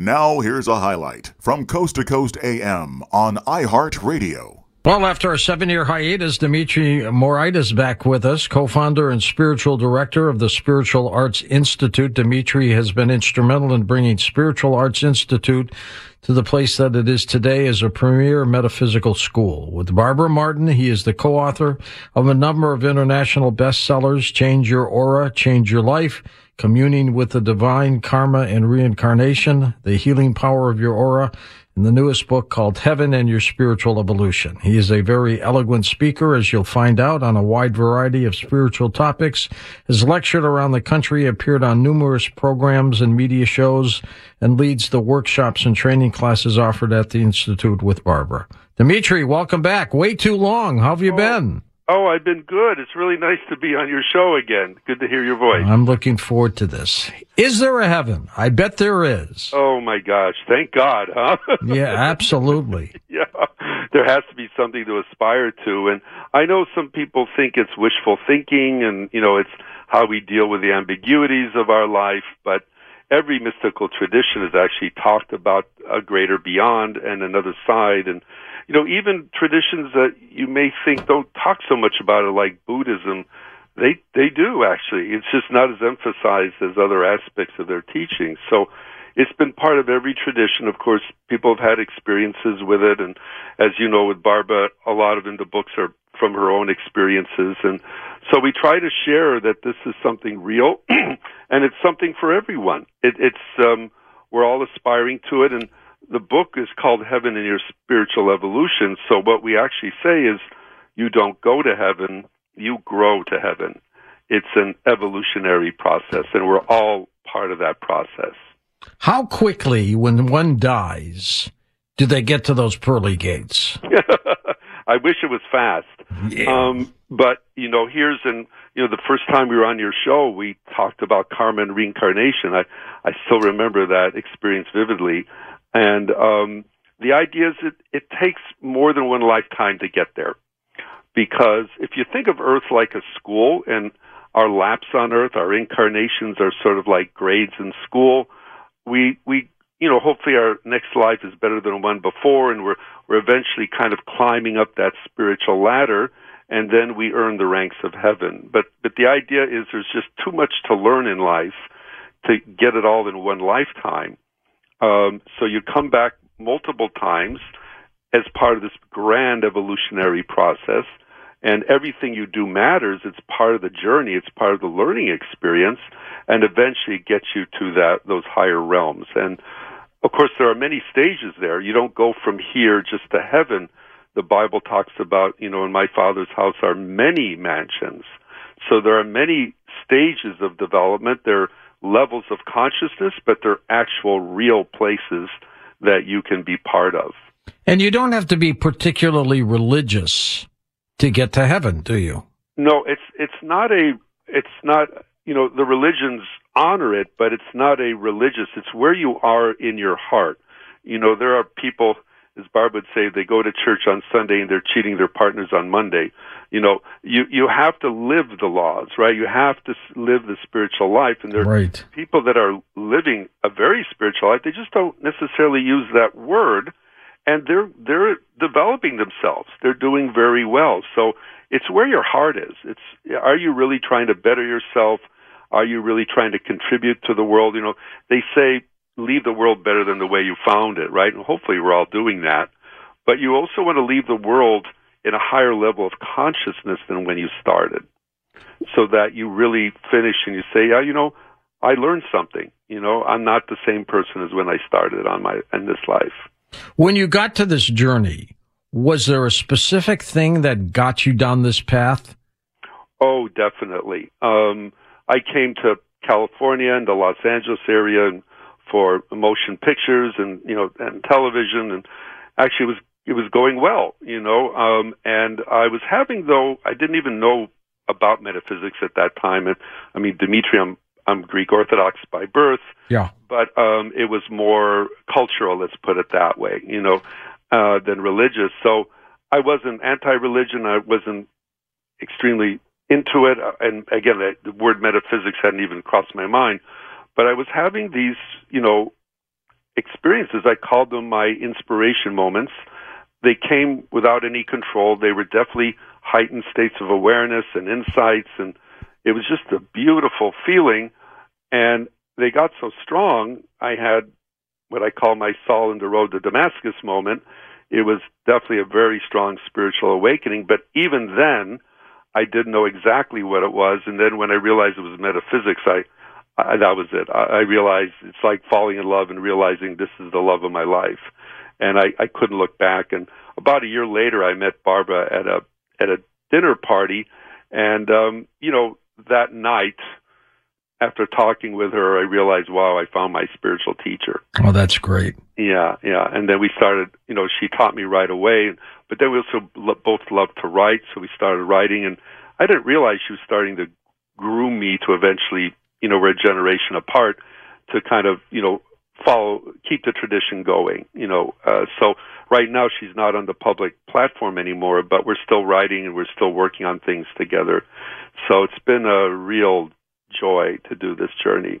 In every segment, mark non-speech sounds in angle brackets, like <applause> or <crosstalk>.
Now, here's a highlight from Coast to Coast AM on iHeartRadio. Well, after a seven year hiatus, Dimitri Moraitis back with us, co founder and spiritual director of the Spiritual Arts Institute. Dimitri has been instrumental in bringing Spiritual Arts Institute to the place that it is today as a premier metaphysical school. With Barbara Martin, he is the co-author of a number of international bestsellers, Change Your Aura, Change Your Life, Communing with the Divine, Karma and Reincarnation, The Healing Power of Your Aura, and the newest book called Heaven and Your Spiritual Evolution. He is a very eloquent speaker, as you'll find out, on a wide variety of spiritual topics, has lectured around the country, appeared on numerous programs and media shows, and leads the workshops and training classes offered at the Institute with Barbara. Dimitri, welcome back. Way too long. How have you oh. been? Oh, I've been good. It's really nice to be on your show again. Good to hear your voice. I'm looking forward to this. Is there a heaven? I bet there is. Oh my gosh. Thank God, huh? <laughs> yeah, absolutely. yeah. There has to be something to aspire to. And I know some people think it's wishful thinking and, you know, it's how we deal with the ambiguities of our life, but every mystical tradition has actually talked about a greater beyond and another side and you know, even traditions that you may think don't talk so much about it, like Buddhism, they they do actually. It's just not as emphasized as other aspects of their teaching. So it's been part of every tradition. Of course, people have had experiences with it, and as you know, with Barbara, a lot of in the books are from her own experiences, and so we try to share that this is something real, <clears throat> and it's something for everyone. It, it's um, we're all aspiring to it, and the book is called Heaven in Your Spiritual Evolution. So what we actually say is you don't go to heaven, you grow to heaven. It's an evolutionary process, and we're all part of that process. How quickly, when one dies, do they get to those pearly gates? <laughs> I wish it was fast. Yeah. Um, but, you know, here's an, you know, the first time we were on your show, we talked about karma and reincarnation. I, I still remember that experience vividly. And um, the idea is that it takes more than one lifetime to get there. Because if you think of Earth like a school and our laps on Earth, our incarnations are sort of like grades in school, we, we, you know, hopefully our next life is better than the one before and we're, we're eventually kind of climbing up that spiritual ladder and then we earn the ranks of heaven. But, but the idea is there's just too much to learn in life to get it all in one lifetime. Um, so you come back multiple times as part of this grand evolutionary process, and everything you do matters. It's part of the journey. It's part of the learning experience, and eventually gets you to that those higher realms. And of course, there are many stages there. You don't go from here just to heaven. The Bible talks about, you know, in my Father's house are many mansions. So there are many stages of development. There levels of consciousness, but they're actual real places that you can be part of. And you don't have to be particularly religious to get to heaven, do you? No, it's it's not a it's not you know the religions honor it, but it's not a religious. It's where you are in your heart. You know, there are people, as Barb would say, they go to church on Sunday and they're cheating their partners on Monday. You know, you you have to live the laws, right? You have to live the spiritual life, and there are right. people that are living a very spiritual life. They just don't necessarily use that word, and they're they're developing themselves. They're doing very well. So it's where your heart is. It's are you really trying to better yourself? Are you really trying to contribute to the world? You know, they say leave the world better than the way you found it, right? And hopefully we're all doing that. But you also want to leave the world in a higher level of consciousness than when you started. So that you really finish and you say, yeah, you know, I learned something. You know, I'm not the same person as when I started on my in this life. When you got to this journey, was there a specific thing that got you down this path? Oh, definitely. Um, I came to California and the Los Angeles area for motion pictures and you know and television, and actually it was it was going well, you know. Um, and I was having though I didn't even know about metaphysics at that time. And I mean, Dimitri, I'm I'm Greek Orthodox by birth. Yeah. But um, it was more cultural, let's put it that way, you know, uh, than religious. So I wasn't anti-religion. I wasn't extremely into it. And again, the word metaphysics hadn't even crossed my mind. But I was having these, you know, experiences. I called them my inspiration moments. They came without any control. They were definitely heightened states of awareness and insights. And it was just a beautiful feeling. And they got so strong, I had what I call my Saul in the road to Damascus moment. It was definitely a very strong spiritual awakening. But even then, I didn't know exactly what it was, and then when I realized it was metaphysics, I, I that was it. I, I realized it's like falling in love and realizing this is the love of my life, and I, I couldn't look back. And about a year later, I met Barbara at a at a dinner party, and um, you know that night, after talking with her, I realized, wow, I found my spiritual teacher. Oh, that's great. Yeah, yeah. And then we started, you know, she taught me right away. But then we also lo- both loved to write, so we started writing. And I didn't realize she was starting to groom me to eventually, you know, we're a generation apart, to kind of, you know, follow, keep the tradition going, you know. Uh, so right now she's not on the public platform anymore, but we're still writing and we're still working on things together. So it's been a real joy to do this journey.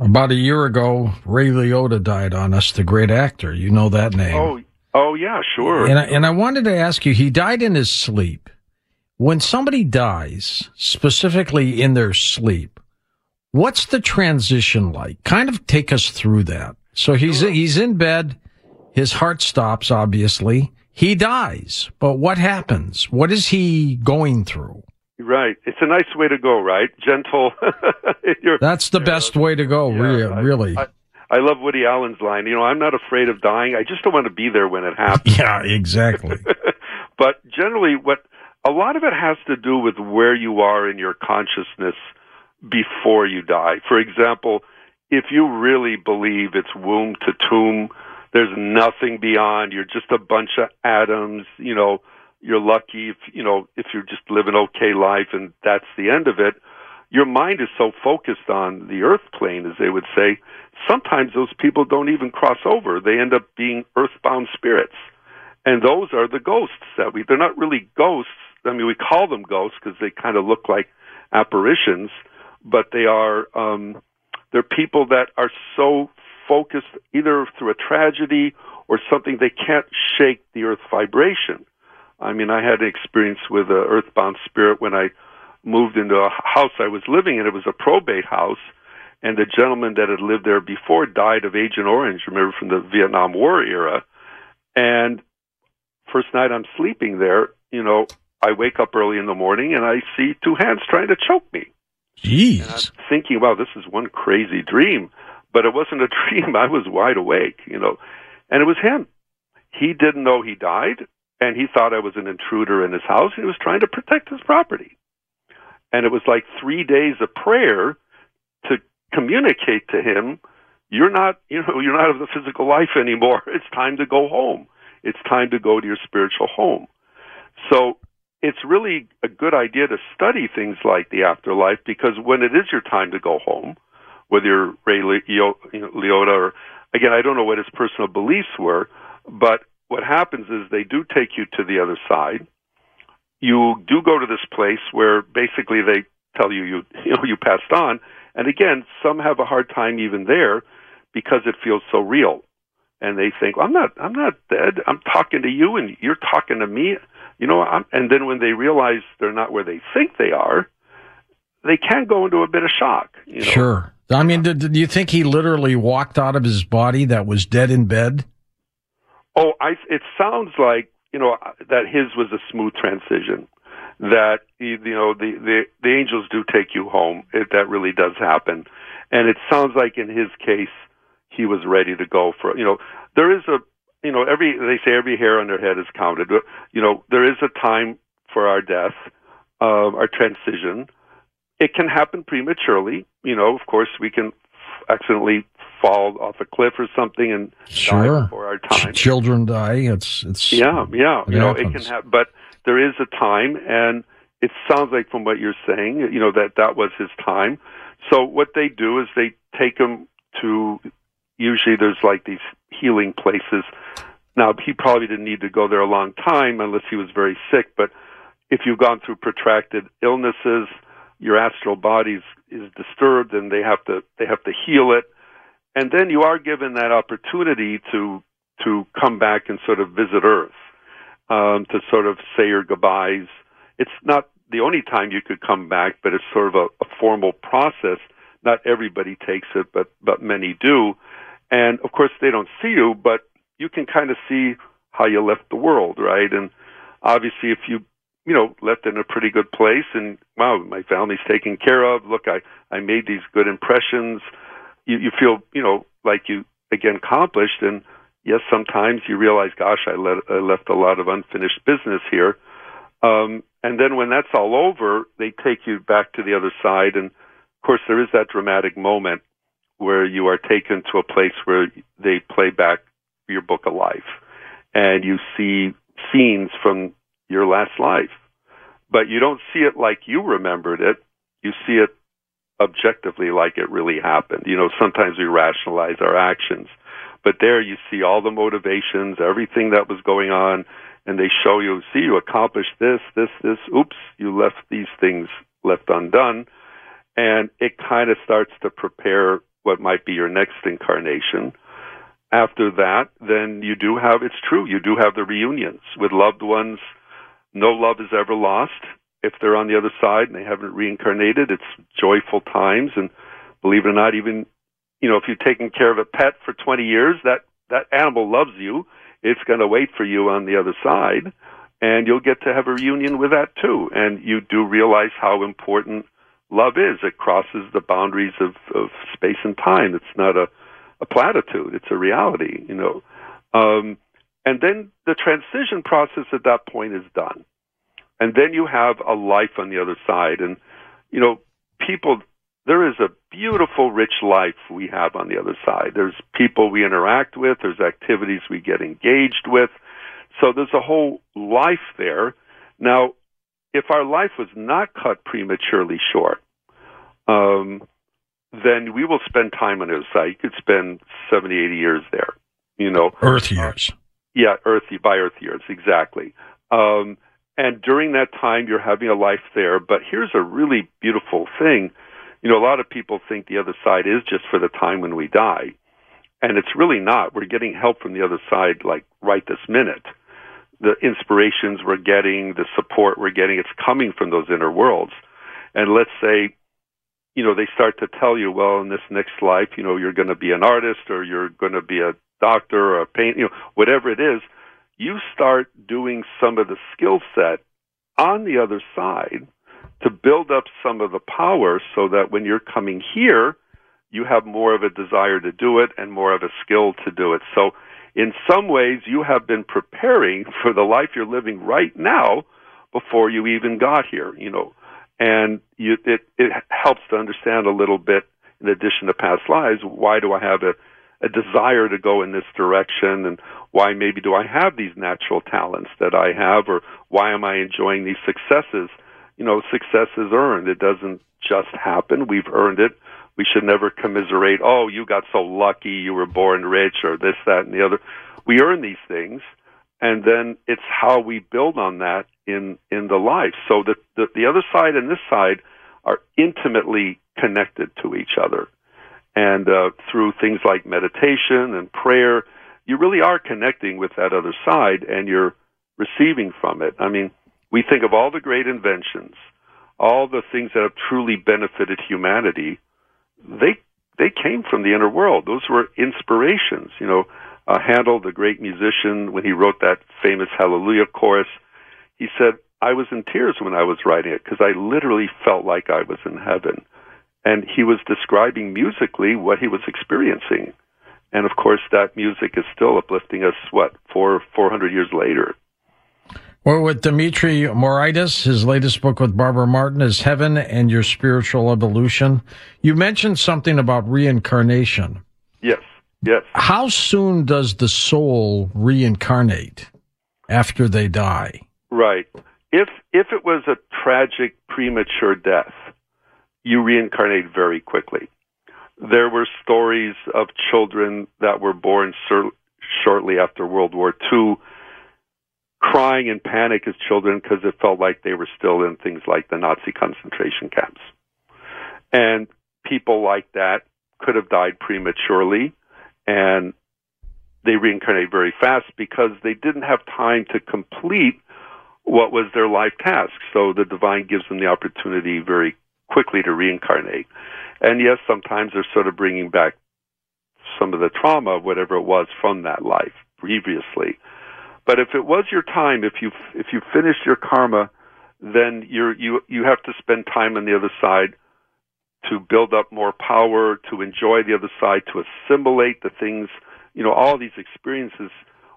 About a year ago, Ray Liotta died on us, the great actor. You know that name. Oh, oh yeah, sure. And I, and I wanted to ask you, he died in his sleep. When somebody dies, specifically in their sleep, what's the transition like? Kind of take us through that. So he's he's in bed, his heart stops. Obviously, he dies. But what happens? What is he going through? Right. It's a nice way to go, right? Gentle. <laughs> That's the best way to go, Yeah, re- I- really. I, I love Woody Allen's line. You know, I'm not afraid of dying. I just don't want to be there when it happens. <laughs> yeah, exactly. <laughs> but generally, what a lot of it has to do with where you are in your consciousness before you die. For example, if you really believe it's womb to tomb, there's nothing beyond. You're just a bunch of atoms. You know, you're lucky if you know if you just live an okay life and that's the end of it. Your mind is so focused on the earth plane, as they would say. Sometimes those people don't even cross over. They end up being earthbound spirits, and those are the ghosts that we. They're not really ghosts. I mean, we call them ghosts because they kind of look like apparitions, but they are. um they're people that are so focused either through a tragedy or something they can't shake the earth vibration. I mean, I had an experience with an earthbound spirit when I moved into a house I was living in. It was a probate house, and the gentleman that had lived there before died of Agent Orange, remember from the Vietnam War era. And first night I'm sleeping there, you know, I wake up early in the morning and I see two hands trying to choke me. Jeez. And I'm thinking, wow, this is one crazy dream. But it wasn't a <laughs> dream. I was wide awake, you know. And it was him. He didn't know he died, and he thought I was an intruder in his house. He was trying to protect his property. And it was like three days of prayer to communicate to him, you're not, you know, you're not of the physical life anymore. <laughs> It's time to go home. It's time to go to your spiritual home. So it's really a good idea to study things like the afterlife because when it is your time to go home, whether you're Ray Liotta or again, I don't know what his personal beliefs were, but what happens is they do take you to the other side. You do go to this place where basically they tell you you <laughs> you know you passed on, and again, some have a hard time even there because it feels so real, and they think I'm not I'm not dead. I'm talking to you, and you're talking to me. You know, I'm, and then when they realize they're not where they think they are, they can go into a bit of shock. You know? Sure. I mean, do, do you think he literally walked out of his body that was dead in bed? Oh, I, it sounds like you know that his was a smooth transition. That you know the the, the angels do take you home. It, that really does happen, and it sounds like in his case he was ready to go for. You know, there is a you know every they say every hair on their head is counted. You know, there is a time for our death, uh, our transition. It can happen prematurely. You know, of course, we can accidentally fall off a cliff or something and die Sure. before our time. Ch- children die. It's it's Yeah, yeah. It you know, it can happen, but there is a time, and it sounds like from what you're saying, you know, that that was his time. So what they do is they take him to. Usually, there's like these healing places. Now, he probably didn't need to go there a long time unless he was very sick. But if you've gone through protracted illnesses, your astral body is disturbed, and they have to they have to heal it and then you are given that opportunity to to come back and sort of visit Earth, um, to sort of say your goodbyes. It's not the only time you could come back, but it's sort of a, a formal process. Not everybody takes it, but but many do, and of course they don't see you, but you can kind of see how you left the world, right? And obviously, if you you know left in a pretty good place, and wow, my family's taken care of. Look, I I made these good impressions you, you feel you know like you again accomplished. And yes, sometimes you realize, gosh, I, let, I left a lot of unfinished business here. Um, and then when that's all over, they take you back to the other side. And of course, there is that dramatic moment where you are taken to a place where they play back your book of life and you see scenes from your last life. But you don't see it like you remembered it. You see it objectively like it really happened. You know, sometimes we rationalize our actions. But there you see all the motivations, everything that was going on, and they show you, see, you accomplished this, this, this. Oops, you left these things left undone. And it kind of starts to prepare what might be your next incarnation. After that, then you do have, it's true, you do have the reunions with loved ones. No love is ever lost. If they're on the other side and they haven't reincarnated, it's joyful times. And believe it or not, even, you know, if you've taken care of a pet for 20 years, that, that animal loves you. It's going to wait for you on the other side. And you'll get to have a reunion with that too. And you do realize how important love is. It crosses the boundaries of, of space and time. It's not a, a platitude. It's a reality, you know. Um, and then the transition process at that point is done. And then you have a life on the other side. And, you know, people, there is a beautiful, rich life we have on the other side. There's people we interact with, there's activities we get engaged with. So there's a whole life there. Now, if our life was not cut prematurely short, um, then we will spend time on the other side. You could spend 70, 80 years there, you know. Earth years. Yeah, earthy, by Earth years, exactly. Um, and during that time, you're having a life there. But here's a really beautiful thing. You know, a lot of people think the other side is just for the time when we die. And it's really not. We're getting help from the other side, like right this minute the inspirations we're getting, the support we're getting, it's coming from those inner worlds. And let's say, you know, they start to tell you, well, in this next life, you know, you're going to be an artist or you're going to be a doctor or a paint, you know, whatever it is, you start doing some of the skill set on the other side to build up some of the power so that when you're coming here, you have more of a desire to do it and more of a skill to do it. So in some ways you have been preparing <laughs> for the life you're living right now before you even got here, you know. And you, it, it helps to understand a little bit, in addition to past lives, why do I have a, a desire to go in this direction and why maybe do I have these natural talents that I have or why am I enjoying these successes? You know, success is earned. It doesn't just happen. We've earned it we should never commiserate, oh, you got so lucky, you were born rich, or this, that, and the other. We earn these things, and then it's how we build on that in in the life. So the the, the other side and this side are intimately connected to each other, and uh, through things like meditation and prayer, you really are connecting with that other side, and you're receiving from it. I mean, we think of all the great inventions, all the things that have truly benefited humanity they they came from the inner world. Those were inspirations. You know, uh, Handel, the great musician, when he wrote that famous Hallelujah chorus, he said, "I was in tears when I was writing it because I literally felt like I was in heaven." And he was describing musically what he was experiencing. And of course, that music is still uplifting us. What four four hundred years later? We're with Dimitri Moraitis. His latest book with Barbara Martin is Heaven and Your Spiritual Evolution. You mentioned something about reincarnation. Yes, yes. How soon does the soul reincarnate after they die? Right. If if it was a tragic premature death, you reincarnate very quickly. There were stories of children that were born sur- shortly after World War II crying in panic as children because it felt like they were still in things like the Nazi concentration camps. And people like that could have died prematurely and they reincarnate very fast because they didn't have time to complete what was their life task. So the divine gives them the opportunity very quickly to reincarnate. And yes, sometimes they're sort of bringing back some of the trauma, whatever it was from that life previously. But if it was your time, if you if you finished your karma, then you're you you have to spend time on the other side to build up more power, to enjoy the other side, to assimilate the things, you know, all these experiences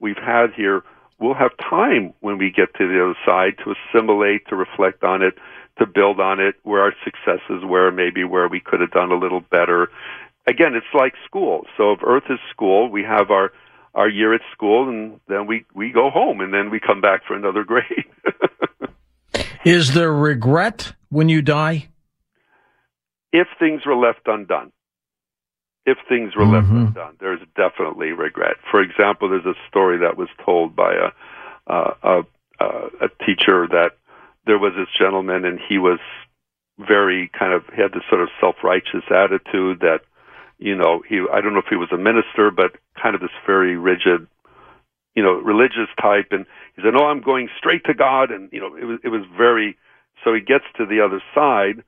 we've had here. We'll have time when we get to the other side to assimilate, to reflect on it, to build on it, where our successes were, maybe where we could have done a little better. Again, it's like school. So if Earth is school, we have our our year at school, and then we we go home, and then we come back for another <laughs> grade. Is there regret when you die? If things were left undone, if things were left Mhm. undone, there's definitely regret. For example, there's a story that was told by a uh, a, a, a teacher that there was this gentleman, and he was very kind of he had this sort of self righteous attitude that you know he I don't know if he was a minister, but kind of this very rigid you know religious type, and he said, "No, I'm going straight to God," and you know it was it was very so he gets to the other side,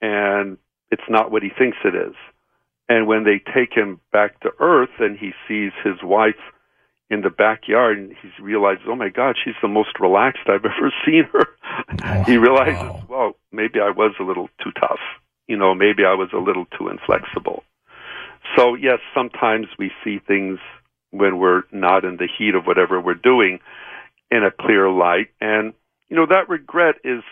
and it's not what he thinks it is. And when they take him back to Earth and he sees his wife in the backyard and he realizes, oh my God, she's the most relaxed I've <laughs> ever seen her. Oh, he realizes, well, maybe I was a little too tough. You know, maybe I was a little too inflexible. So yes, sometimes we see things when we're not in the heat of whatever we're doing in a clear light. And, you know, that regret is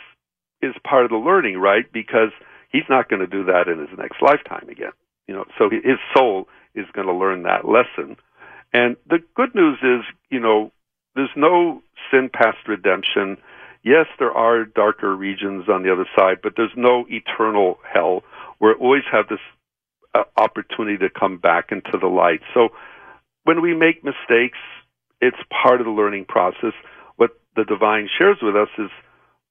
is part of the learning, right? Because he's not going to do that in his next lifetime again. You know, so his soul is going to learn that lesson. And the good news is, you know, there's no sin past redemption. Yes, there are darker regions on the other side, but there's no eternal hell. We always have this uh, opportunity to come back into the light. So when we make mistakes, it's part of the learning process. What the divine shares with us is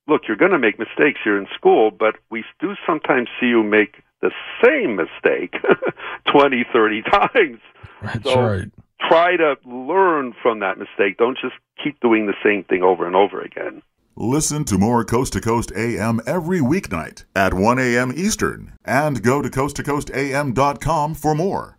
look, you're going to make mistakes here in school, but we do sometimes see you make the same mistake <laughs> 20, 30 times. That's so right. try to learn from that mistake. Don't just keep doing the same thing over and over again. Listen to more Coast to Coast AM every weeknight at 1 a.m. Eastern and go to coasttocoastam.com for more.